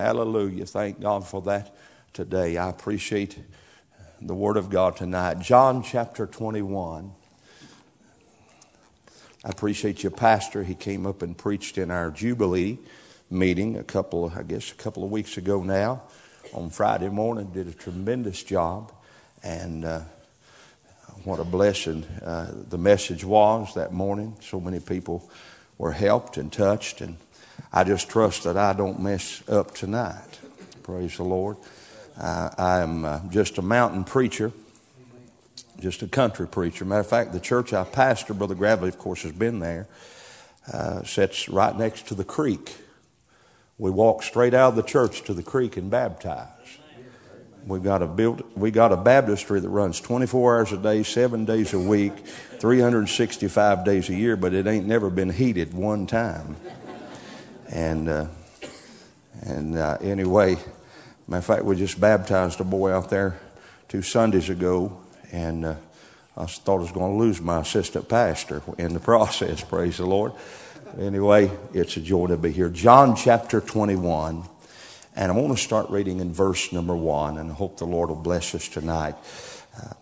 Hallelujah. Thank God for that today. I appreciate the Word of God tonight. John chapter 21. I appreciate your pastor. He came up and preached in our Jubilee meeting a couple, I guess, a couple of weeks ago now on Friday morning. Did a tremendous job. And uh, what a blessing uh, the message was that morning. So many people were helped and touched. And I just trust that I don't mess up tonight. Praise the Lord. Uh, I'm uh, just a mountain preacher, just a country preacher. Matter of fact, the church I pastor, Brother Gravely, of course, has been there, uh, sits right next to the creek. We walk straight out of the church to the creek and baptize. We've got a built, we got a baptistry that runs 24 hours a day, seven days a week, 365 days a year, but it ain't never been heated one time. And uh, and uh, anyway, matter of fact, we just baptized a boy out there two Sundays ago, and uh, I thought I was going to lose my assistant pastor in the process. Praise the Lord. Anyway, it's a joy to be here. John chapter 21. And I want to start reading in verse number one, and I hope the Lord will bless us tonight. Uh,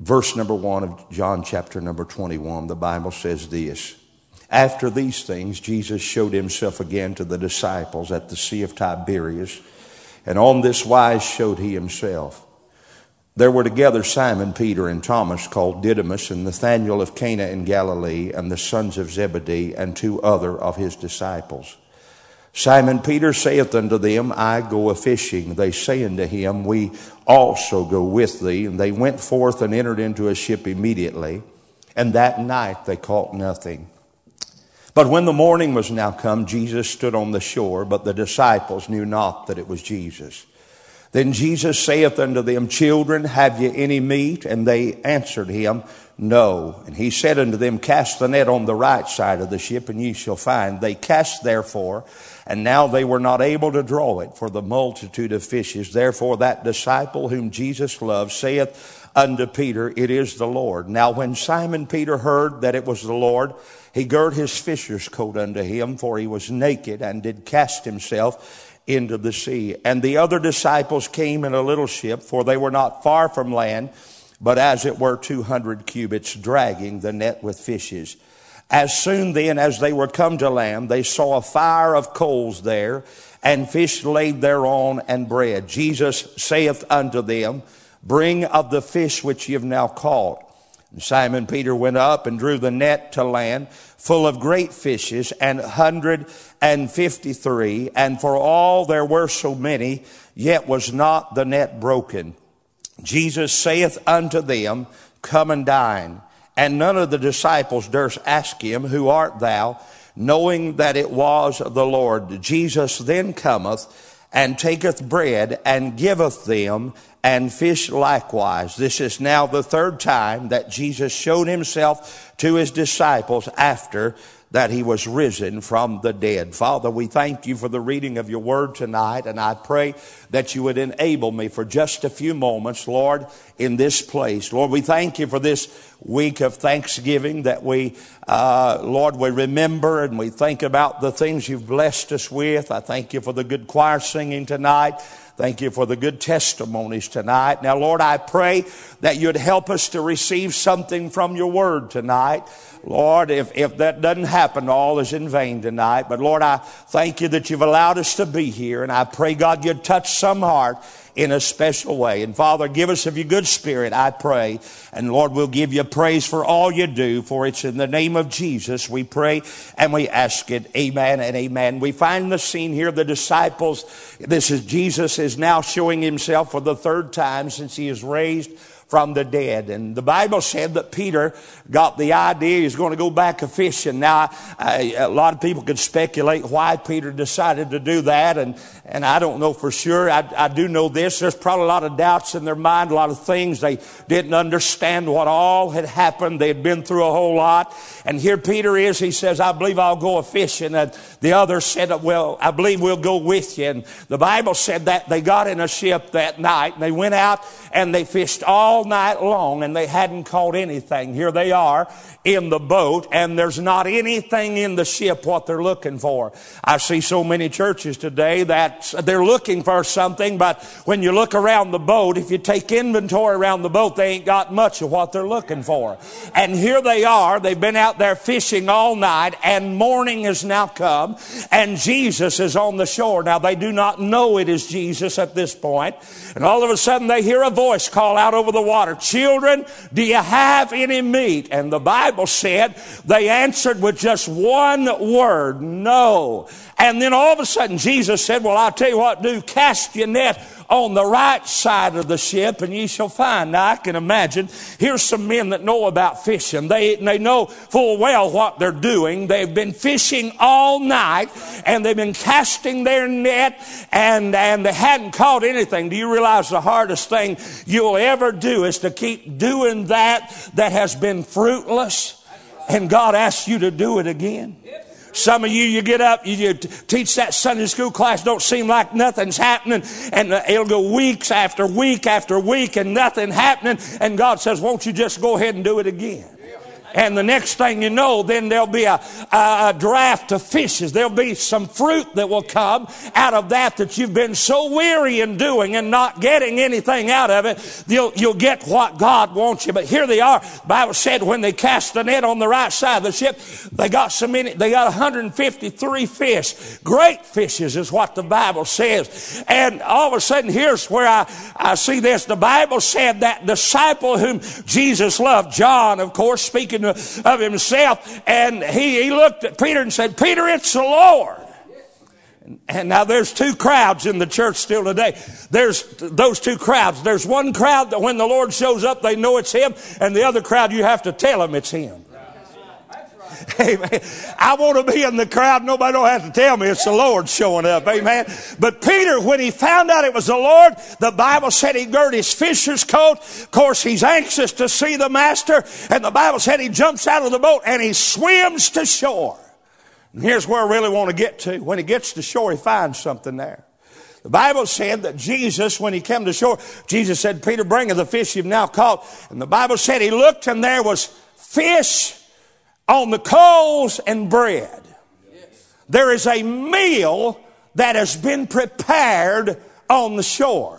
verse number one of John chapter number 21, the Bible says this. After these things, Jesus showed himself again to the disciples at the Sea of Tiberias, and on this wise showed he himself. There were together Simon Peter and Thomas called Didymus and Nathanael of Cana in Galilee and the sons of Zebedee and two other of his disciples. Simon Peter saith unto them, I go a fishing. They say unto him, We also go with thee. And they went forth and entered into a ship immediately. And that night they caught nothing. But when the morning was now come, Jesus stood on the shore, but the disciples knew not that it was Jesus. Then Jesus saith unto them, Children, have ye any meat? And they answered him, No. And he said unto them, Cast the net on the right side of the ship, and ye shall find. They cast therefore, and now they were not able to draw it for the multitude of fishes. Therefore that disciple whom Jesus loved saith unto Peter, It is the Lord. Now when Simon Peter heard that it was the Lord, he girt his fisher's coat unto him, for he was naked, and did cast himself into the sea. And the other disciples came in a little ship, for they were not far from land, but as it were 200 cubits, dragging the net with fishes. As soon then as they were come to land, they saw a fire of coals there, and fish laid thereon, and bread. Jesus saith unto them, Bring of the fish which ye have now caught. And Simon Peter went up and drew the net to land, full of great fishes, and hundred and fifty three. And for all there were so many, yet was not the net broken. Jesus saith unto them, Come and dine. And none of the disciples durst ask him, Who art thou? knowing that it was the Lord. Jesus then cometh and taketh bread and giveth them and fish likewise. This is now the third time that Jesus showed himself to his disciples after that he was risen from the dead. Father, we thank you for the reading of your word tonight, and I pray that you would enable me for just a few moments, Lord, in this place. Lord, we thank you for this week of Thanksgiving that we, uh, Lord, we remember and we think about the things you've blessed us with. I thank you for the good choir singing tonight. Thank you for the good testimonies tonight. Now, Lord, I pray that you'd help us to receive something from your word tonight. Lord, if, if that doesn't happen, all is in vain tonight. But Lord, I thank you that you've allowed us to be here. And I pray, God, you'd touch some heart in a special way. And Father, give us of your good spirit, I pray. And Lord, we'll give you praise for all you do, for it's in the name of Jesus we pray and we ask it. Amen and amen. We find the scene here, the disciples, this is Jesus is now showing himself for the third time since he is raised from the dead. And the Bible said that Peter got the idea he's going to go back a fishing. Now, I, a lot of people could speculate why Peter decided to do that, and, and I don't know for sure. I, I do know this. There's probably a lot of doubts in their mind, a lot of things. They didn't understand what all had happened. They had been through a whole lot. And here Peter is. He says, I believe I'll go a fishing. And the others said, well, I believe we'll go with you. And the Bible said that they got in a ship that night, and they went out and they fished all all night long and they hadn't caught anything. Here they are in the boat and there's not anything in the ship what they're looking for. I see so many churches today that they're looking for something, but when you look around the boat, if you take inventory around the boat, they ain't got much of what they're looking for. And here they are. They've been out there fishing all night and morning has now come and Jesus is on the shore. Now they do not know it is Jesus at this point. And all of a sudden they hear a voice call out over the water, Children, do you have any meat? And the Bible said they answered with just one word, No. And then all of a sudden Jesus said, Well, I'll tell you what, do cast your net on the right side of the ship and ye shall find. Now I can imagine, here's some men that know about fishing. They, they know full well what they're doing. They've been fishing all night and they've been casting their net and, and they hadn't caught anything. Do you realize the hardest thing you'll ever do is to keep doing that that has been fruitless? And God asks you to do it again. Some of you, you get up, you, you teach that Sunday school class, don't seem like nothing's happening, and uh, it'll go weeks after week after week and nothing happening, and God says, won't you just go ahead and do it again? And the next thing you know, then there'll be a, a, draft of fishes. There'll be some fruit that will come out of that that you've been so weary in doing and not getting anything out of it. You'll, you'll get what God wants you. But here they are. The Bible said when they cast the net on the right side of the ship, they got so many, they got 153 fish. Great fishes is what the Bible says. And all of a sudden, here's where I, I see this. The Bible said that disciple whom Jesus loved, John, of course, speaking of himself. And he, he looked at Peter and said, Peter, it's the Lord. And now there's two crowds in the church still today. There's those two crowds. There's one crowd that when the Lord shows up, they know it's Him. And the other crowd, you have to tell them it's Him. Amen. I want to be in the crowd. Nobody don't have to tell me it's the Lord showing up. Amen. But Peter, when he found out it was the Lord, the Bible said he girded his fisher's coat. Of course, he's anxious to see the master. And the Bible said he jumps out of the boat and he swims to shore. And here's where I really want to get to. When he gets to shore, he finds something there. The Bible said that Jesus, when he came to shore, Jesus said, Peter, bring the fish you've now caught. And the Bible said he looked and there was fish on the coals and bread. There is a meal that has been prepared on the shore.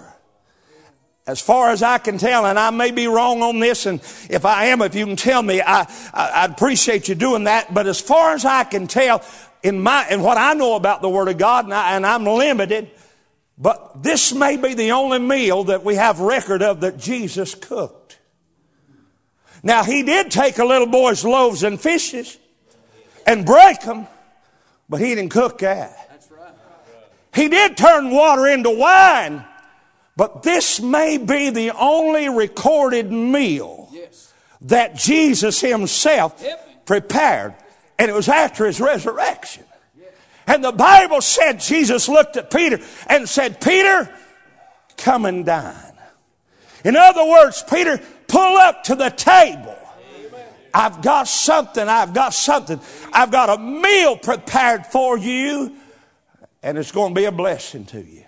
As far as I can tell, and I may be wrong on this, and if I am, if you can tell me, I, I, would appreciate you doing that. But as far as I can tell, in my, in what I know about the Word of God, and, I, and I'm limited, but this may be the only meal that we have record of that Jesus cooked. Now, he did take a little boy's loaves and fishes and break them, but he didn't cook that. He did turn water into wine, but this may be the only recorded meal that Jesus himself prepared. And it was after his resurrection. And the Bible said Jesus looked at Peter and said, Peter, come and dine. In other words, Peter, pull up to the table. I've got something. I've got something. I've got a meal prepared for you, and it's going to be a blessing to you.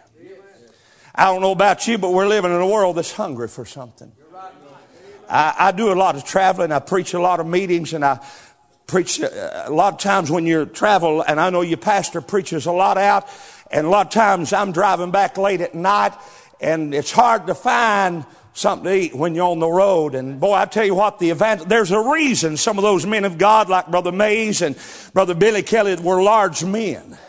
I don't know about you, but we're living in a world that's hungry for something. I, I do a lot of traveling. I preach a lot of meetings, and I preach uh, a lot of times when you travel, and I know your pastor preaches a lot out, and a lot of times I'm driving back late at night, and it's hard to find something to eat when you're on the road. And boy, I tell you what, the event, there's a reason some of those men of God, like Brother Mays and Brother Billy Kelly, were large men.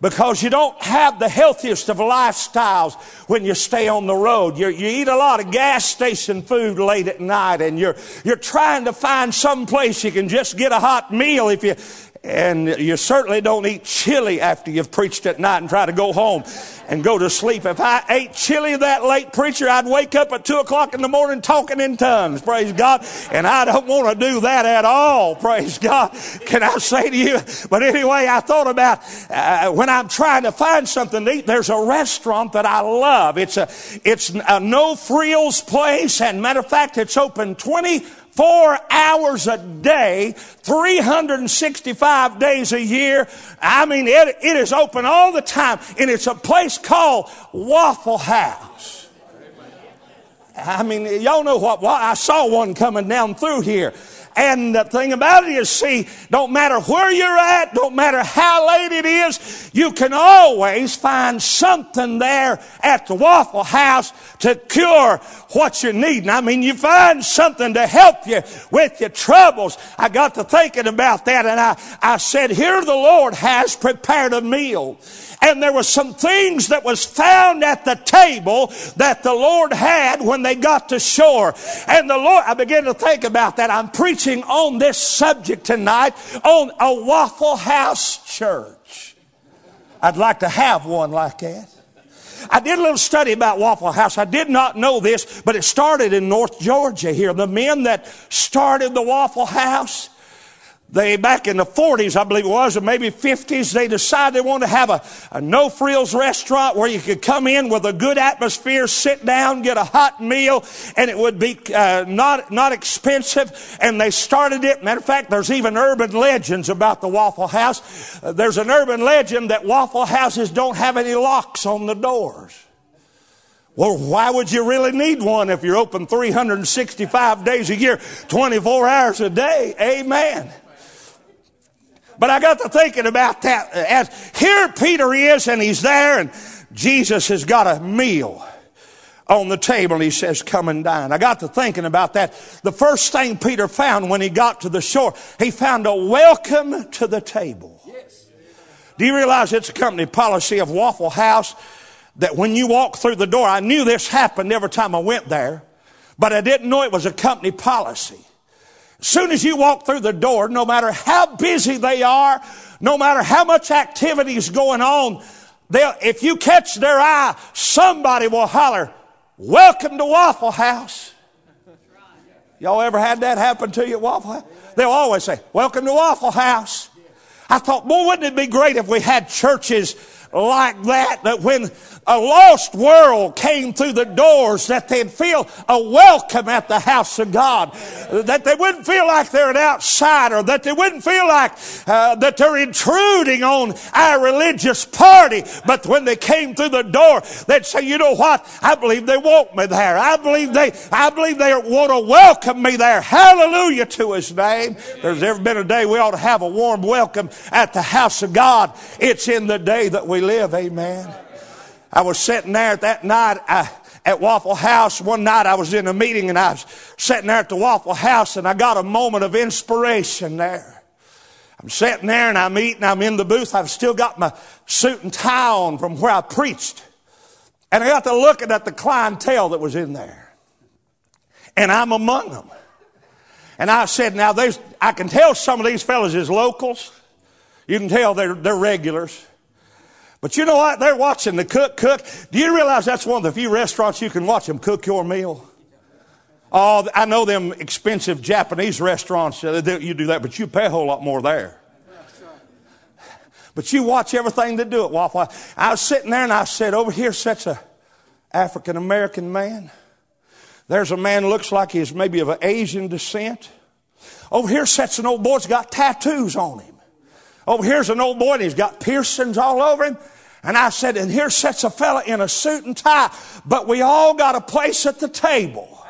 Because you don't have the healthiest of lifestyles when you stay on the road. you you eat a lot of gas station food late at night and you're, you're trying to find some place you can just get a hot meal if you, and you certainly don't eat chili after you've preached at night and try to go home and go to sleep. If I ate chili that late, preacher, I'd wake up at two o'clock in the morning talking in tongues. Praise God. And I don't want to do that at all. Praise God. Can I say to you? But anyway, I thought about uh, when I'm trying to find something to eat, there's a restaurant that I love. It's a, it's a no frills place. And matter of fact, it's open 20 four hours a day, 365 days a year. I mean, it, it is open all the time, and it's a place called Waffle House. I mean, y'all know what, what I saw one coming down through here. And the thing about it is, see, don't matter where you're at, don't matter how late it is, you can always find something there at the Waffle House to cure what you're needing. I mean, you find something to help you with your troubles. I got to thinking about that and I, I said, here the Lord has prepared a meal and there were some things that was found at the table that the Lord had when they got to shore. And the Lord, I began to think about that. I'm preaching on this subject tonight on a Waffle House church. I'd like to have one like that. I did a little study about Waffle House. I did not know this, but it started in North Georgia here. The men that started the Waffle House, they back in the 40s, I believe it was, or maybe 50s, they decided they wanted to have a, a no frills restaurant where you could come in with a good atmosphere, sit down, get a hot meal, and it would be uh, not not expensive. And they started it. Matter of fact, there's even urban legends about the Waffle House. Uh, there's an urban legend that Waffle Houses don't have any locks on the doors. Well, why would you really need one if you're open 365 days a year, 24 hours a day? Amen. But I got to thinking about that. Uh, as here Peter is and he's there and Jesus has got a meal on the table and he says, come and dine. I got to thinking about that. The first thing Peter found when he got to the shore, he found a welcome to the table. Yes. Do you realize it's a company policy of Waffle House that when you walk through the door, I knew this happened every time I went there, but I didn't know it was a company policy. Soon as you walk through the door, no matter how busy they are, no matter how much activity is going on, if you catch their eye, somebody will holler, Welcome to Waffle House. Y'all ever had that happen to you at Waffle House? They'll always say, Welcome to Waffle House. I thought, boy, wouldn't it be great if we had churches like that, that when a lost world came through the doors, that they'd feel a welcome at the house of God. That they wouldn't feel like they're an outsider, that they wouldn't feel like uh, that they're intruding on our religious party. But when they came through the door, they'd say, you know what? I believe they want me there. I believe they, I believe they want to welcome me there. Hallelujah to his name. There's ever been a day we ought to have a warm welcome at the house of God. It's in the day that we live. Amen. I was sitting there that night I, at Waffle House. One night I was in a meeting and I was sitting there at the Waffle House and I got a moment of inspiration there. I'm sitting there and I'm eating. I'm in the booth. I've still got my suit and tie on from where I preached. And I got to looking at the clientele that was in there. And I'm among them. And I said, now there's, I can tell some of these fellas is locals. You can tell they're, they're regulars. But you know what? They're watching the cook cook. Do you realize that's one of the few restaurants you can watch them cook your meal? Oh, I know them expensive Japanese restaurants, uh, you do that, but you pay a whole lot more there. But you watch everything they do at Waffle I was sitting there and I said, over here sits a African American man. There's a man looks like he's maybe of an Asian descent. Over here sits an old boy that's got tattoos on him. Over here's an old boy and he's got piercings all over him. And I said, and here sits a fella in a suit and tie, but we all got a place at the table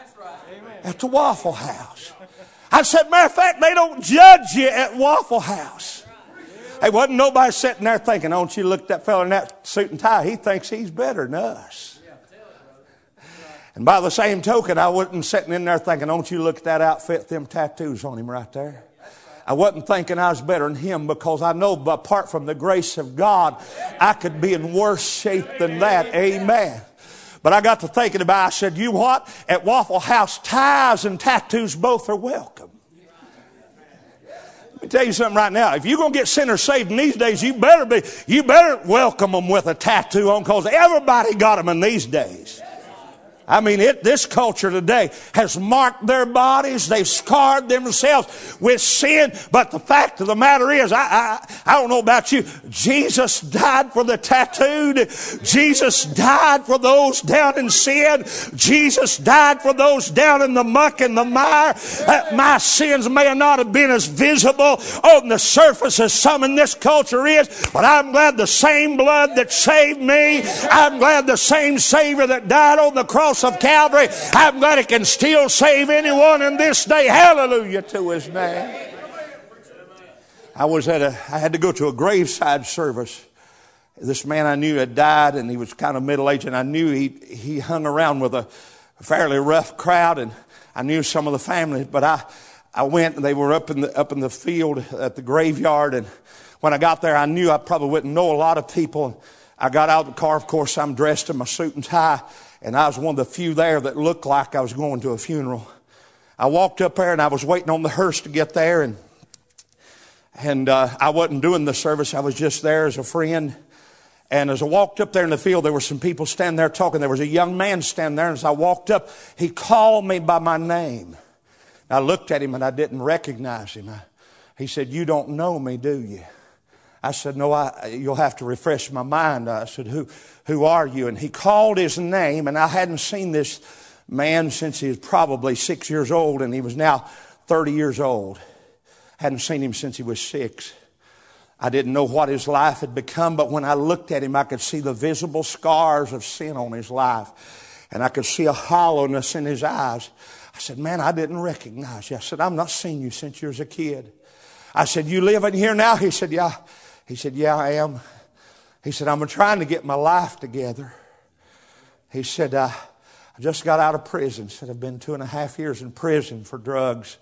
at the Waffle House. I said, matter of fact, they don't judge you at Waffle House. Hey, wasn't nobody sitting there thinking, oh, don't you look at that fella in that suit and tie? He thinks he's better than us. And by the same token, I wasn't sitting in there thinking, don't you look at that outfit, them tattoos on him right there. I wasn't thinking I was better than him because I know apart from the grace of God, I could be in worse shape than that. Amen. But I got to thinking about, it, I said, you what? At Waffle House, ties and tattoos both are welcome. Let me tell you something right now. If you're going to get sinners saved in these days, you better be, you better welcome them with a tattoo on because everybody got them in these days. I mean, it, this culture today has marked their bodies. They've scarred themselves with sin. But the fact of the matter is, I, I, I don't know about you. Jesus died for the tattooed. Jesus died for those down in sin. Jesus died for those down in the muck and the mire. Uh, my sins may not have been as visible on the surface as some in this culture is, but I'm glad the same blood that saved me, I'm glad the same Savior that died on the cross cross of Calvary. I'm glad it can still save anyone in this day. Hallelujah to his name. I was at a, I had to go to a graveside service. This man I knew had died and he was kind of middle aged and I knew he, he hung around with a fairly rough crowd and I knew some of the family, but I, I went and they were up in the, up in the field at the graveyard and when I got there, I knew I probably wouldn't know a lot of people. I got out of the car. Of course, I'm dressed in my suit and tie and I was one of the few there that looked like I was going to a funeral. I walked up there and I was waiting on the hearse to get there and and uh, I wasn't doing the service. I was just there as a friend. And as I walked up there in the field, there were some people standing there talking. There was a young man standing there. And as I walked up, he called me by my name. I looked at him and I didn't recognize him. I, he said, You don't know me, do you? I said, No, I, you'll have to refresh my mind. I said, who, who are you? And he called his name, and I hadn't seen this man since he was probably six years old, and he was now 30 years old. Hadn't seen him since he was six. I didn't know what his life had become, but when I looked at him, I could see the visible scars of sin on his life. And I could see a hollowness in his eyes. I said, Man, I didn't recognize you. I said, I've not seen you since you was a kid. I said, You live in here now? He said, Yeah. He said, Yeah, I am. He said, I'm trying to get my life together. He said, I just got out of prison. He said, I've been two and a half years in prison for drugs.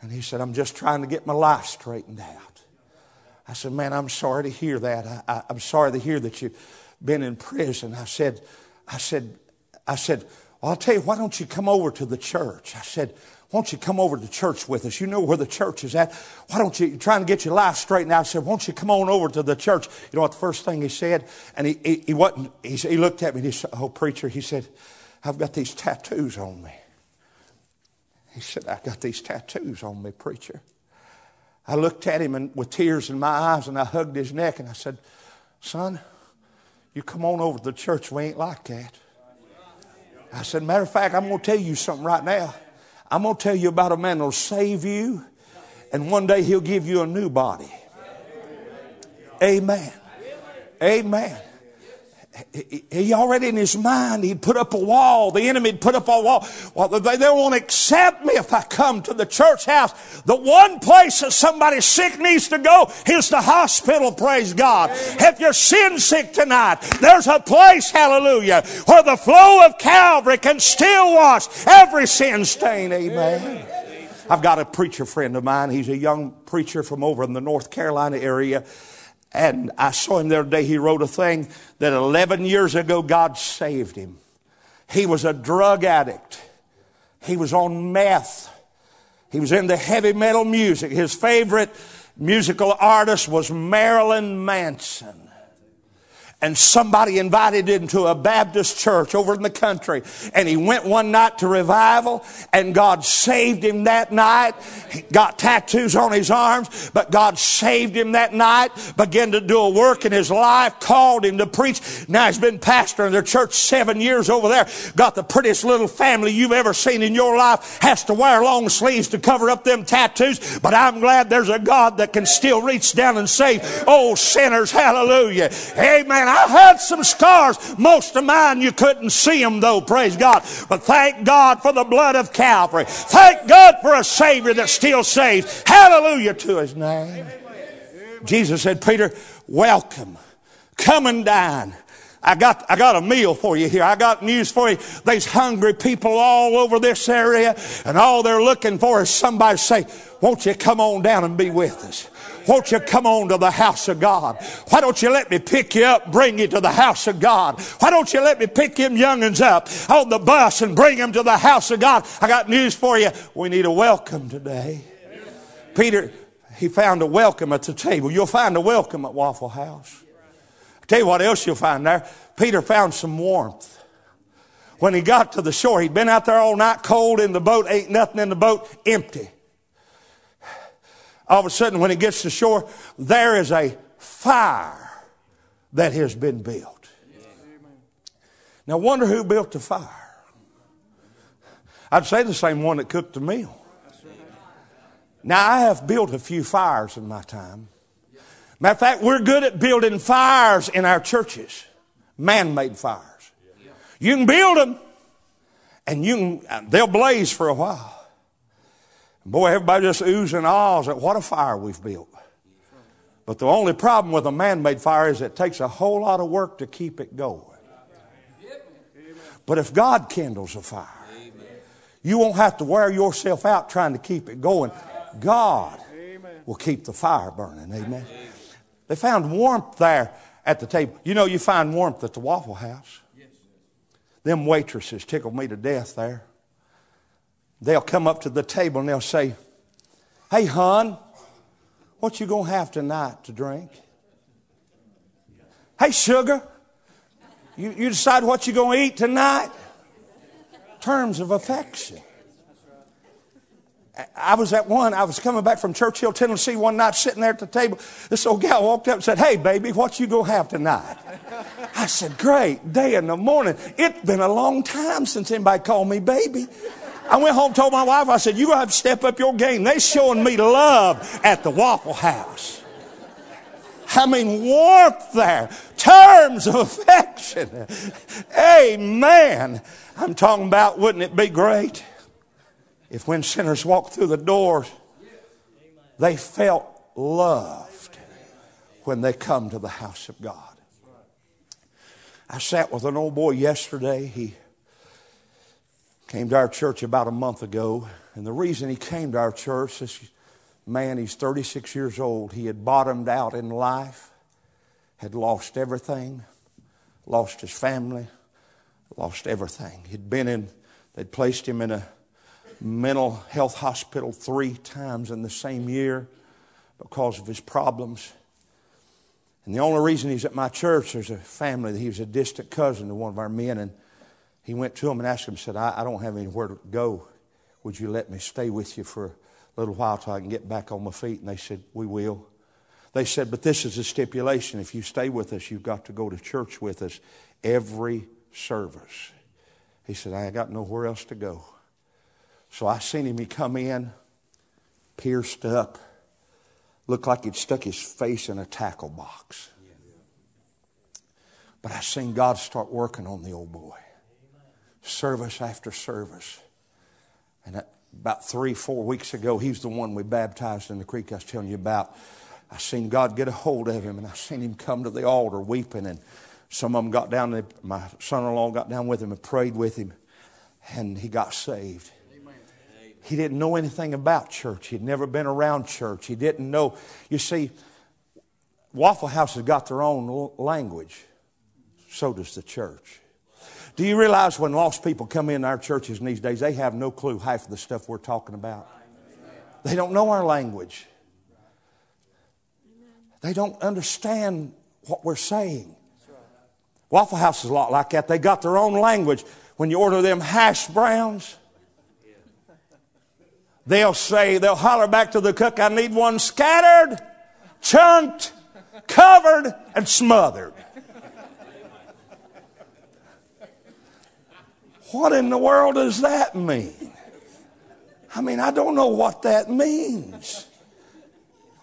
And he said, I'm just trying to get my life straightened out. I said, Man, I'm sorry to hear that. I, am sorry to hear that you've been in prison. I said, I said, I said, well, I'll tell you, why don't you come over to the church? I said, why don't you come over to church with us? You know where the church is at. Why don't you, trying to get your life straightened out. I said, why don't you come on over to the church? You know what the first thing he said? And he, he, he wasn't, he, he looked at me and he said, oh, preacher, he said, I've got these tattoos on me. He said, I've got these tattoos on me, preacher. I looked at him and, with tears in my eyes and I hugged his neck and I said, Son, you come on over to the church. We ain't like that. I said, Matter of fact, I'm going to tell you something right now. I'm going to tell you about a man that'll save you, and one day he'll give you a new body. Amen. Amen he already in his mind, he'd put up a wall. The enemy had put up a wall. Well, they, they won't accept me if I come to the church house. The one place that somebody sick needs to go is the hospital, praise God. If you're sin sick tonight, there's a place, hallelujah, where the flow of Calvary can still wash every sin stain. Amen. I've got a preacher friend of mine. He's a young preacher from over in the North Carolina area. And I saw him the other day. He wrote a thing that 11 years ago God saved him. He was a drug addict. He was on meth. He was into heavy metal music. His favorite musical artist was Marilyn Manson and somebody invited him to a Baptist church over in the country. And he went one night to revival and God saved him that night. He got tattoos on his arms, but God saved him that night, began to do a work in his life, called him to preach. Now he's been pastoring their church seven years over there. Got the prettiest little family you've ever seen in your life. Has to wear long sleeves to cover up them tattoos. But I'm glad there's a God that can still reach down and save old oh, sinners. Hallelujah. Amen. I had some scars. Most of mine, you couldn't see them though, praise God. But thank God for the blood of Calvary. Thank God for a Savior that still saves. Hallelujah to His name. Jesus said, Peter, welcome. Come and dine. I got, I got a meal for you here. I got news for you. There's hungry people all over this area, and all they're looking for is somebody to say, Won't you come on down and be with us? Won't you come on to the house of God? Why don't you let me pick you up, bring you to the house of God? Why don't you let me pick them youngins up on the bus and bring them to the house of God? I got news for you. We need a welcome today. Peter, he found a welcome at the table. You'll find a welcome at Waffle House. i tell you what else you'll find there. Peter found some warmth. When he got to the shore, he'd been out there all night cold in the boat, ain't nothing in the boat, empty all of a sudden when it gets to shore, there is a fire that has been built. Now, wonder who built the fire. I'd say the same one that cooked the meal. Now, I have built a few fires in my time. Matter of fact, we're good at building fires in our churches, man made fires. You can build them, And you can, uh, they'll blaze for a while. Boy, everybody just oohs and ahs at what a fire we've built. But the only problem with a man made fire is it takes a whole lot of work to keep it going. But if God kindles a fire, you won't have to wear yourself out trying to keep it going. God will keep the fire burning. Amen. They found warmth there at the table. You know, you find warmth at the Waffle House. Them waitresses tickled me to death there. They'll come up to the table and they'll say, Hey, hon, what you gonna have tonight to drink? Hey, sugar, you, you decide what you gonna eat tonight? Terms of affection. I was at one, I was coming back from Church Hill, Tennessee one night, sitting there at the table. This old gal walked up and said, Hey, baby, what you gonna have tonight? I said, Great day in the morning. It's been a long time since anybody called me baby. I went home, told my wife, I said, You're gonna have to step up your game. They're showing me love at the Waffle House. I mean, warmth there, terms of affection. Amen. I'm talking about, wouldn't it be great? if when sinners walked through the doors, they felt loved when they come to the house of God. I sat with an old boy yesterday. He came to our church about a month ago. And the reason he came to our church, this man, he's 36 years old. He had bottomed out in life, had lost everything, lost his family, lost everything. He'd been in, they'd placed him in a mental health hospital three times in the same year because of his problems. And the only reason he's at my church, there's a family, he was a distant cousin to one of our men, and he went to him and asked him, said, I, I don't have anywhere to go. Would you let me stay with you for a little while till I can get back on my feet? And they said, We will. They said, But this is a stipulation. If you stay with us, you've got to go to church with us every service. He said, I got nowhere else to go. So I seen him, he come in, pierced up, looked like he'd stuck his face in a tackle box. But I seen God start working on the old boy. Service after service. And about three, four weeks ago, he's the one we baptized in the creek I was telling you about. I seen God get a hold of him, and I seen him come to the altar weeping. And some of them got down, There. my son in law got down with him and prayed with him, and he got saved. He didn't know anything about church. He'd never been around church. He didn't know. You see, Waffle House has got their own language. So does the church. Do you realize when lost people come in our churches in these days, they have no clue half of the stuff we're talking about? They don't know our language. They don't understand what we're saying. Waffle House is a lot like that. They got their own language. When you order them hash browns, They'll say, they'll holler back to the cook, I need one scattered, chunked, covered, and smothered. What in the world does that mean? I mean, I don't know what that means.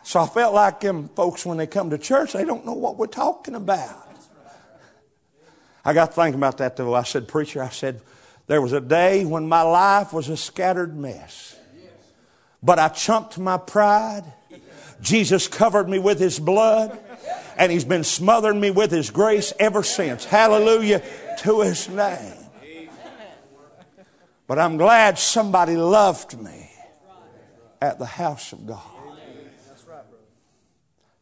So I felt like them folks, when they come to church, they don't know what we're talking about. I got thinking about that though. I said, Preacher, I said, there was a day when my life was a scattered mess but I chunked my pride. Jesus covered me with his blood, and he's been smothering me with his grace ever since. Hallelujah to his name. But I'm glad somebody loved me at the house of God.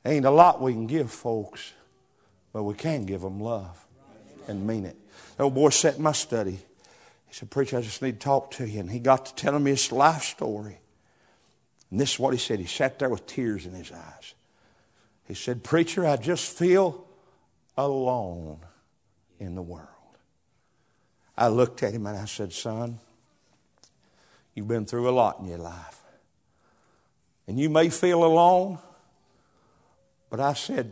Ain't a lot we can give folks, but we can give them love and mean it. The old boy sat in my study. He said, Preacher, I just need to talk to you. And he got to telling me his life story. And this is what he said. He sat there with tears in his eyes. He said, Preacher, I just feel alone in the world. I looked at him and I said, Son, you've been through a lot in your life. And you may feel alone, but I said,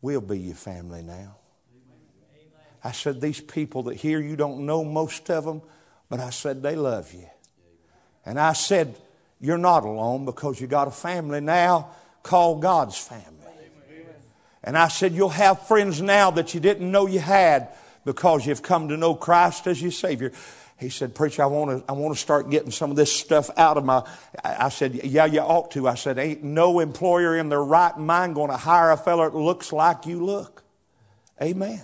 We'll be your family now. I said, These people that here, you don't know most of them, but I said, They love you. And I said, you're not alone because you got a family now called God's family. And I said, You'll have friends now that you didn't know you had because you've come to know Christ as your Savior. He said, Preacher, I want to I want to start getting some of this stuff out of my. I said, Yeah, you ought to. I said, Ain't no employer in their right mind going to hire a fellow that looks like you look. Amen.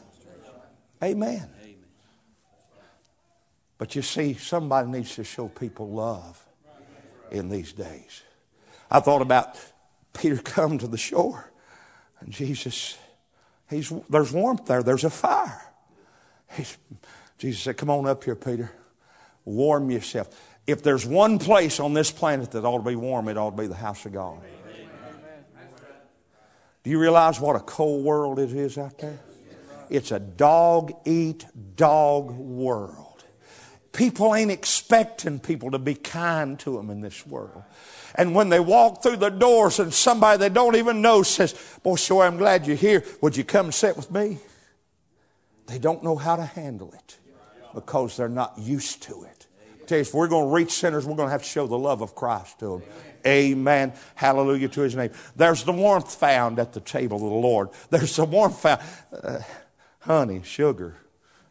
Amen. But you see, somebody needs to show people love in these days. I thought about Peter come to the shore, and Jesus, he's, there's warmth there, there's a fire. He's, Jesus said, Come on up here, Peter. Warm yourself. If there's one place on this planet that ought to be warm, it ought to be the house of God. Do you realize what a cold world it is out there? It's a dog eat dog world. People ain't expecting people to be kind to them in this world. And when they walk through the doors and somebody they don't even know says, Boy, sure, I'm glad you're here. Would you come and sit with me? They don't know how to handle it because they're not used to it. I tell you, if we're going to reach sinners, we're going to have to show the love of Christ to them. Amen. Hallelujah to his name. There's the warmth found at the table of the Lord. There's the warmth found. Uh, honey, sugar,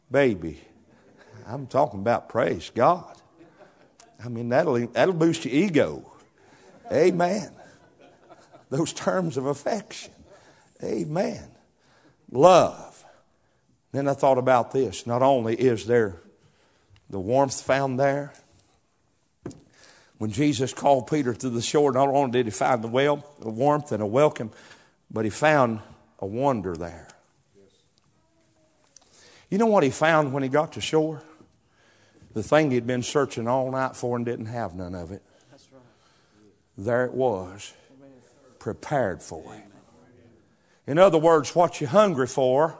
baby. I'm talking about praise God. I mean, that'll, that'll boost your ego. Amen. Those terms of affection. Amen. Love. Then I thought about this. Not only is there the warmth found there, when Jesus called Peter to the shore, not only did he find the well, a warmth and a welcome, but he found a wonder there. You know what he found when he got to shore? The thing he'd been searching all night for and didn't have none of it. There it was, prepared for him. In other words, what you're hungry for,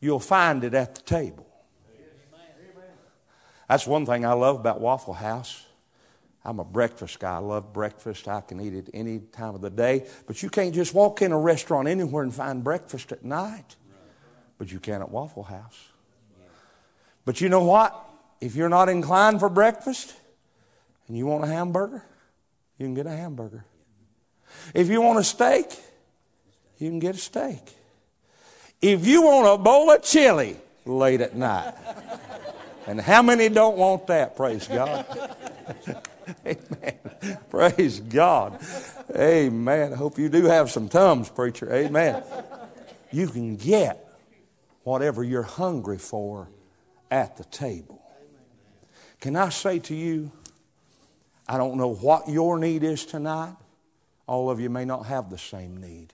you'll find it at the table. That's one thing I love about Waffle House. I'm a breakfast guy. I love breakfast. I can eat it any time of the day. But you can't just walk in a restaurant anywhere and find breakfast at night. But you can at Waffle House. But you know what? If you're not inclined for breakfast and you want a hamburger, you can get a hamburger. If you want a steak, you can get a steak. If you want a bowl of chili late at night, and how many don't want that? Praise God. Amen. Praise God. Amen. I hope you do have some tums, preacher. Amen. You can get whatever you're hungry for at the table. Can I say to you, I don't know what your need is tonight. All of you may not have the same need.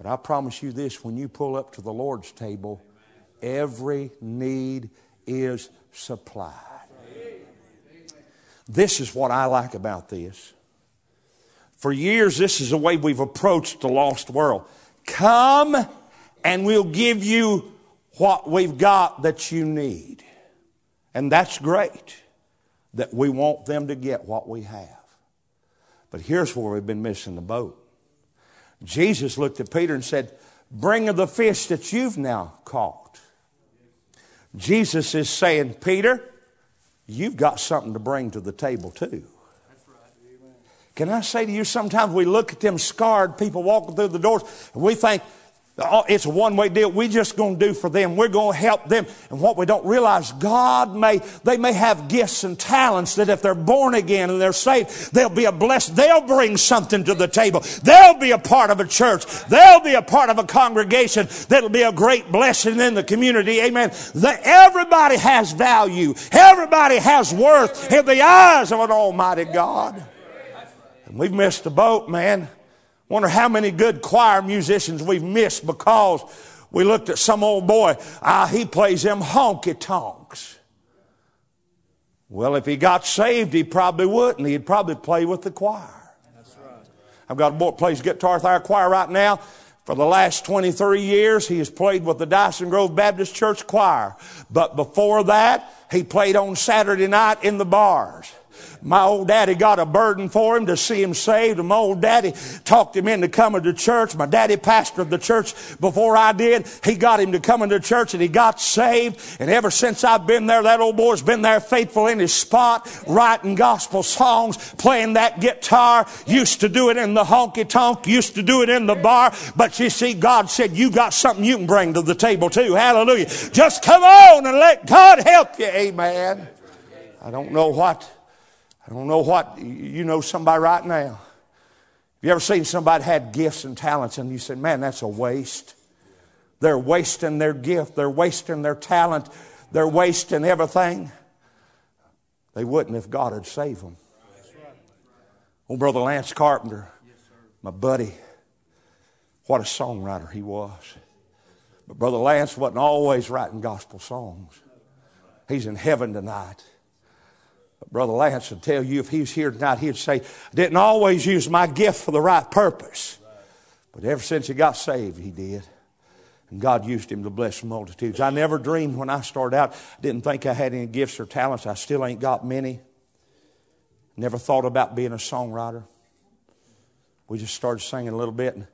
But I promise you this when you pull up to the Lord's table, every need is supplied. This is what I like about this. For years, this is the way we've approached the lost world. Come and we'll give you what we've got that you need. And that's great that we want them to get what we have. But here's where we've been missing the boat. Jesus looked at Peter and said, Bring of the fish that you've now caught. Jesus is saying, Peter, you've got something to bring to the table too. Can I say to you, sometimes we look at them scarred people walking through the doors and we think, Oh, it's a one way deal. We're just going to do for them. We're going to help them. And what we don't realize, God may, they may have gifts and talents that if they're born again and they're saved, they'll be a blessed, they'll bring something to the table. They'll be a part of a church. They'll be a part of a congregation that'll be a great blessing in the community. Amen. The, everybody has value. Everybody has worth in the eyes of an almighty God. And we've missed the boat, man. Wonder how many good choir musicians we've missed because we looked at some old boy. Ah, he plays them honky tonks. Well, if he got saved, he probably wouldn't. He'd probably play with the choir. I've got a boy plays guitar with our choir right now. For the last 23 years, he has played with the Dyson Grove Baptist Church choir. But before that, he played on Saturday night in the bars. My old daddy got a burden for him to see him saved. And my old daddy talked him into coming to church. My daddy pastored the church before I did. He got him to come into church and he got saved. And ever since I've been there, that old boy's been there faithful in his spot, writing gospel songs, playing that guitar. Used to do it in the honky tonk, used to do it in the bar. But you see, God said, you got something you can bring to the table too. Hallelujah. Just come on and let God help you. Amen. I don't know what, I don't know what, you know somebody right now. Have you ever seen somebody had gifts and talents and you said, man, that's a waste? They're wasting their gift. They're wasting their talent. They're wasting everything. They wouldn't if God had saved them. Old Brother Lance Carpenter, my buddy, what a songwriter he was. But Brother Lance wasn't always writing gospel songs. He's in heaven tonight. Brother Lance would tell you if he was here tonight, he'd say, I didn't always use my gift for the right purpose. But ever since he got saved, he did. And God used him to bless multitudes. I never dreamed when I started out, didn't think I had any gifts or talents. I still ain't got many. Never thought about being a songwriter. We just started singing a little bit. And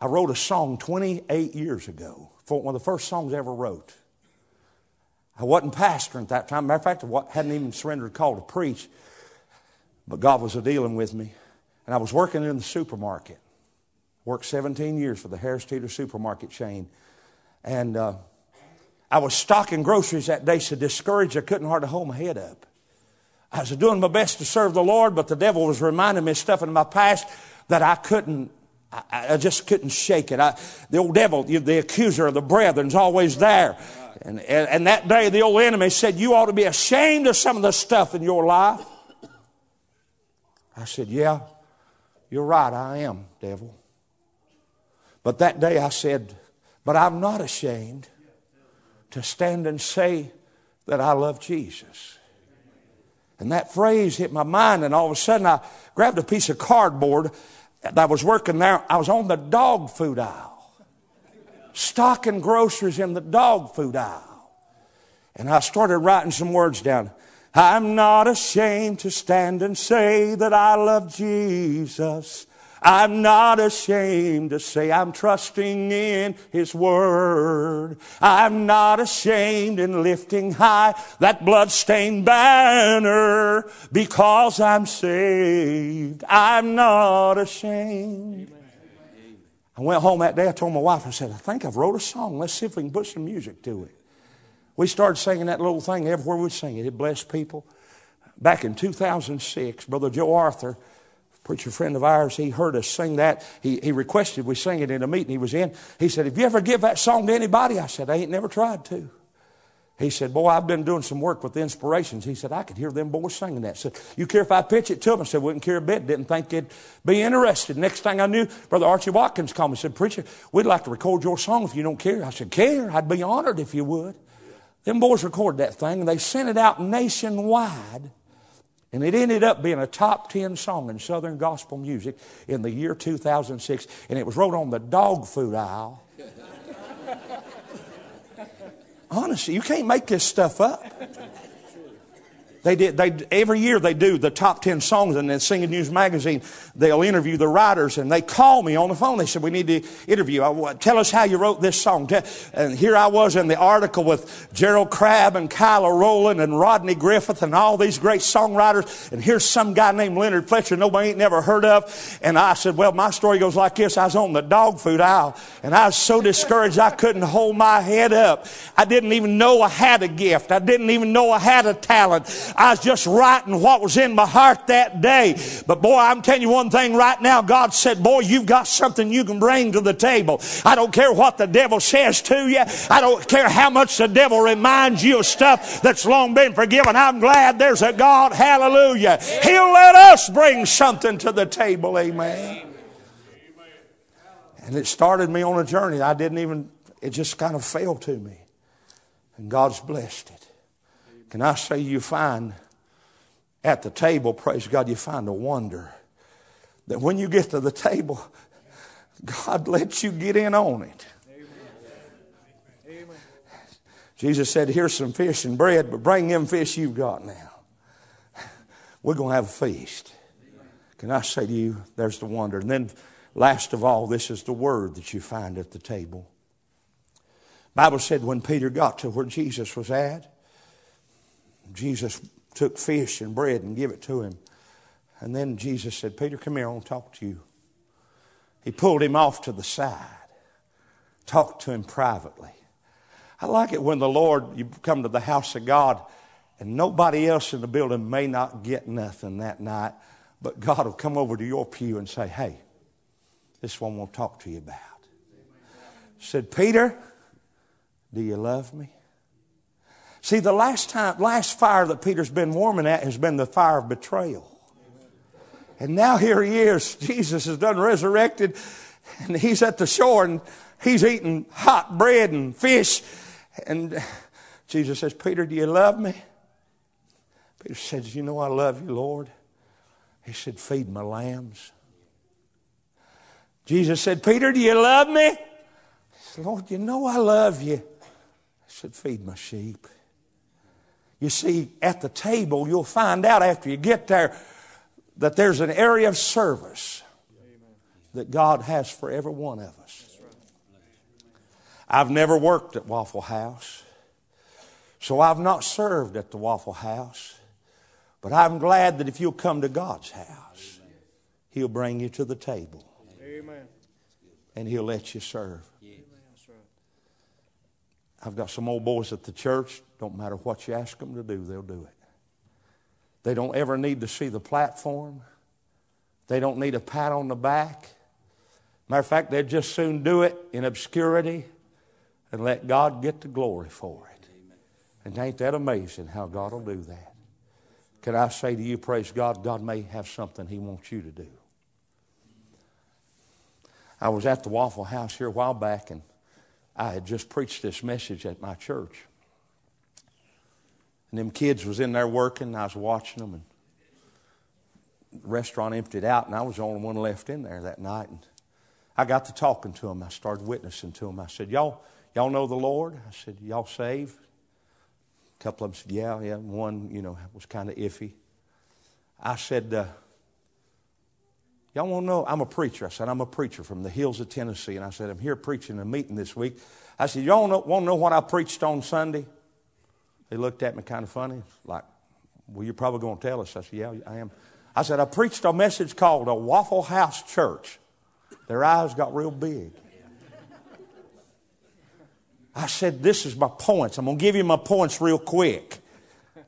I wrote a song 28 years ago, one of the first songs I ever wrote. I wasn't pastoring at that time. Matter of fact, I hadn't even surrendered a call to preach. But God was dealing with me. And I was working in the supermarket. Worked 17 years for the Harris Teeter supermarket chain. And uh, I was stocking groceries that day, so discouraged I couldn't hardly hold my head up. I was doing my best to serve the Lord, but the devil was reminding me of stuff in my past that I couldn't, I, just couldn't shake it. I, the old devil, the accuser of the brethren, is always there. And, and, and that day, the old enemy said, You ought to be ashamed of some of the stuff in your life. I said, Yeah, you're right, I am, devil. But that day I said, But I'm not ashamed to stand and say that I love Jesus. And that phrase hit my mind, and all of a sudden I grabbed a piece of cardboard that I was working there. I was on the dog food aisle, stocking groceries in the dog food aisle. And I started writing some words down. I'm not ashamed to stand and say that I love Jesus. I'm not ashamed to say I'm trusting in His Word. I'm not ashamed in lifting high that bloodstained banner because I'm saved. I'm not ashamed. I went home that day. I told my wife, I said, I think I've wrote a song. Let's see if we can put some music to it. We started singing that little thing everywhere we'd sing it. It blessed people. Back in 2006, Brother Joe Arthur preacher friend of ours, he heard us sing that. He, he requested we sing it in a meeting he was in. He said, Have you ever give that song to anybody? I said, I ain't never tried to. He said, Boy, I've been doing some work with the inspirations. He said, I could hear them boys singing that. I said, You care if I pitch it to them? I said, Wouldn't care a bit. Didn't think they'd be interested. Next thing I knew, Brother Archie Watkins called me and said, Preacher, we'd like to record your song if you don't care. I said, Care? I'd be honored if you would. Them boys recorded that thing and they sent it out nationwide. And it ended up being a top 10 song in Southern gospel music in the year 2006. And it was wrote on the dog food aisle. Honestly, you can't make this stuff up. They did. They every year they do the top ten songs, and then Singing News magazine they'll interview the writers, and they call me on the phone. They said, "We need to interview. I, tell us how you wrote this song." And here I was in the article with Gerald Crabb and Kyla Rowland and Rodney Griffin and all these great songwriters. And here's some guy named Leonard Fletcher nobody ain't never heard of. And I said, "Well, my story goes like this: I was on the dog food aisle, and I was so discouraged I couldn't hold my head up. I didn't even know I had a gift. I didn't even know I had a talent." I was just writing what was in my heart that day. But boy, I'm telling you one thing right now. God said, boy, you've got something you can bring to the table. I don't care what the devil says to you. I don't care how much the devil reminds you of stuff that's long been forgiven. I'm glad there's a God. Hallelujah. He'll let us bring something to the table. Amen. And it started me on a journey. I didn't even, it just kind of fell to me. And God's blessed it. Can I say you find at the table, praise God, you find a wonder that when you get to the table, God lets you get in on it. Jesus said, Here's some fish and bread, but bring them fish you've got now. We're going to have a feast. Can I say to you, there's the wonder. And then, last of all, this is the word that you find at the table. Bible said when Peter got to where Jesus was at, Jesus took fish and bread and gave it to him. And then Jesus said, Peter, come here, I want to talk to you. He pulled him off to the side, talked to him privately. I like it when the Lord, you come to the house of God And nobody else in the building may not get nothing that night, but God will come over to your pew and say, Hey, this one we'll talk to you about. Said, Peter, do you love me? See, the last time, last fire that Peter's been warming at has been the fire of betrayal. And now here he is. Jesus has done resurrected, and he's at the shore, and he's eating hot bread and fish. And Jesus says, Peter, do you love me? Peter says, You know I love you, Lord. He said, Feed my lambs. Jesus said, Peter, do you love me? He said, Lord, you know I love you. I said, Feed my sheep. You see, at the table, you'll find out after you get there that there's an area of service that God has for every one of us. I've never worked at Waffle House, so I've not served at the Waffle House. But I'm glad that if you'll come to God's house, He'll bring you to the table. Amen. And He'll let you serve. I've got some old boys at the church. Don't matter what you ask them to do, they'll do it. They don't ever need to see the platform. They don't need a pat on the back. Matter of fact, they'd just soon do it in obscurity and let God get the glory for it. And ain't that amazing how God will do that? Can I say to you, praise God, God may have something He wants you to do. I was at the Waffle House here a while back, and I had just preached this message at my church. And them kids was in there working, and I was watching them, and the restaurant emptied out, and I was the only one left in there that night. And I got to talking to them. I started witnessing to them. I said, "Y'all, y'all know the Lord?" I said, "Y'all saved?" A couple of them said, Yeah, yeah. One, you know, was kind of iffy. I said, uh, Y'all want to know? I'm a preacher. I said, I'm a preacher from the hills of Tennessee. And I said, I'm here preaching a meeting this week. I said, Y'all want to know what I preached on Sunday? They looked at me kind of funny, like, Well, you're probably going to tell us. I said, Yeah, I am. I said, I preached a message called A Waffle House Church. Their eyes got real big. I said, This is my points. I'm going to give you my points real quick.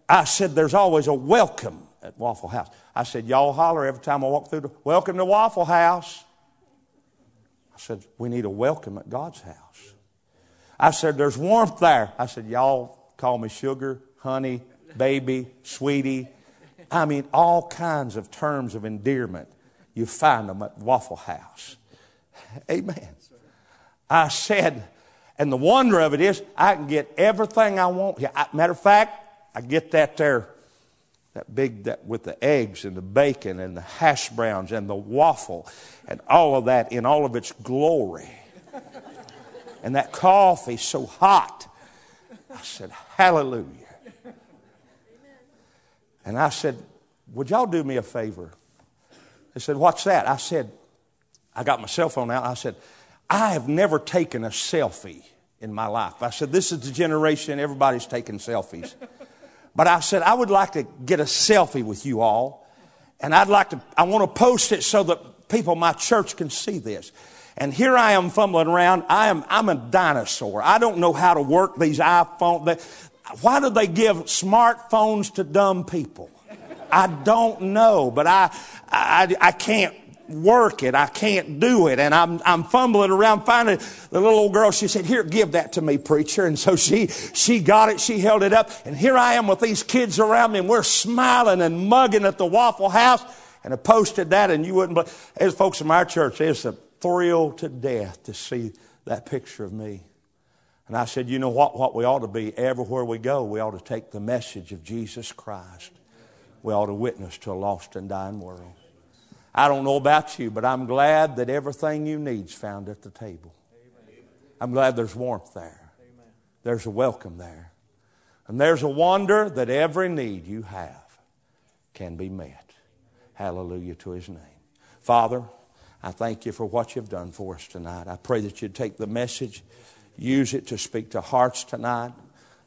I said, There's always a welcome at Waffle House. I said, Y'all holler every time I walk through the welcome to Waffle House. I said, We need a welcome at God's house. I said, There's warmth there. I said, Y'all call me sugar, honey, baby, sweetie. I mean, all kinds of terms of endearment. You find them at Waffle House. Amen. I said, and the wonder of it is, I can get everything I want. Yeah, matter of fact, I get that there, that big, that with the eggs and the bacon and the hash browns and the waffle and all of that in all of its glory. and that coffee so hot. I said, Hallelujah. And I said, Would y'all do me a favor? They said, What's that? I said, I got my cell phone out. I said, I have never taken a selfie in my life. I said, This is the generation, everybody's taking selfies. But I said, I would like to get a selfie with you all. And I'd like to, I want to post it so that people, my church, can see this. And here I am fumbling around. I am, I'm a dinosaur. I don't know how to work these iPhones. Why do they give smartphones to dumb people? I don't know, but I, I, I can't work it. I can't do it. And I'm, I'm fumbling around finding the little old girl. She said, here, give that to me, preacher. And so she, she got it. She held it up. And here I am with these kids around me and we're smiling and mugging at the Waffle House. And I posted that and you wouldn't, but as folks in my church, it's a thrill to death to see that picture of me. And I said, you know what, what we ought to be everywhere we go, we ought to take the message of Jesus Christ. We ought to witness to a lost and dying world. I don't know about you, but I'm glad that everything you need is found at the table. I'm glad there's warmth there. There's a welcome there. And there's a wonder that every need you have can be met. Hallelujah to his name. Father, I thank you for what you've done for us tonight. I pray that you'd take the message, use it to speak to hearts tonight.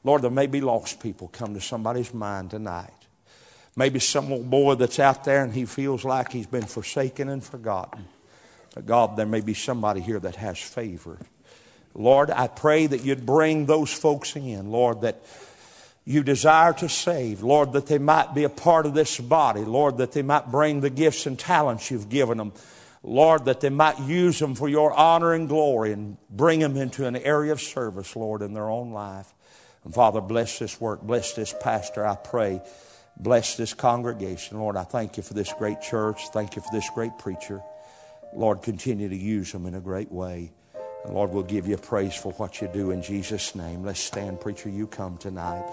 Lord, there may be lost people come to somebody's mind tonight. Maybe some old boy that's out there and he feels like he's been forsaken and forgotten. But God, there may be somebody here that has favor. Lord, I pray that you'd bring those folks in, Lord, that you desire to save. Lord, that they might be a part of this body. Lord, that they might bring the gifts and talents you've given them. Lord, that they might use them for your honor and glory and bring them into an area of service, Lord, in their own life. And Father, bless this work. Bless this pastor, I pray. Bless this congregation. Lord, I thank you for this great church. Thank you for this great preacher. Lord, continue to use them in a great way. And Lord, we'll give you praise for what you do in Jesus' name. Let's stand, preacher. You come tonight.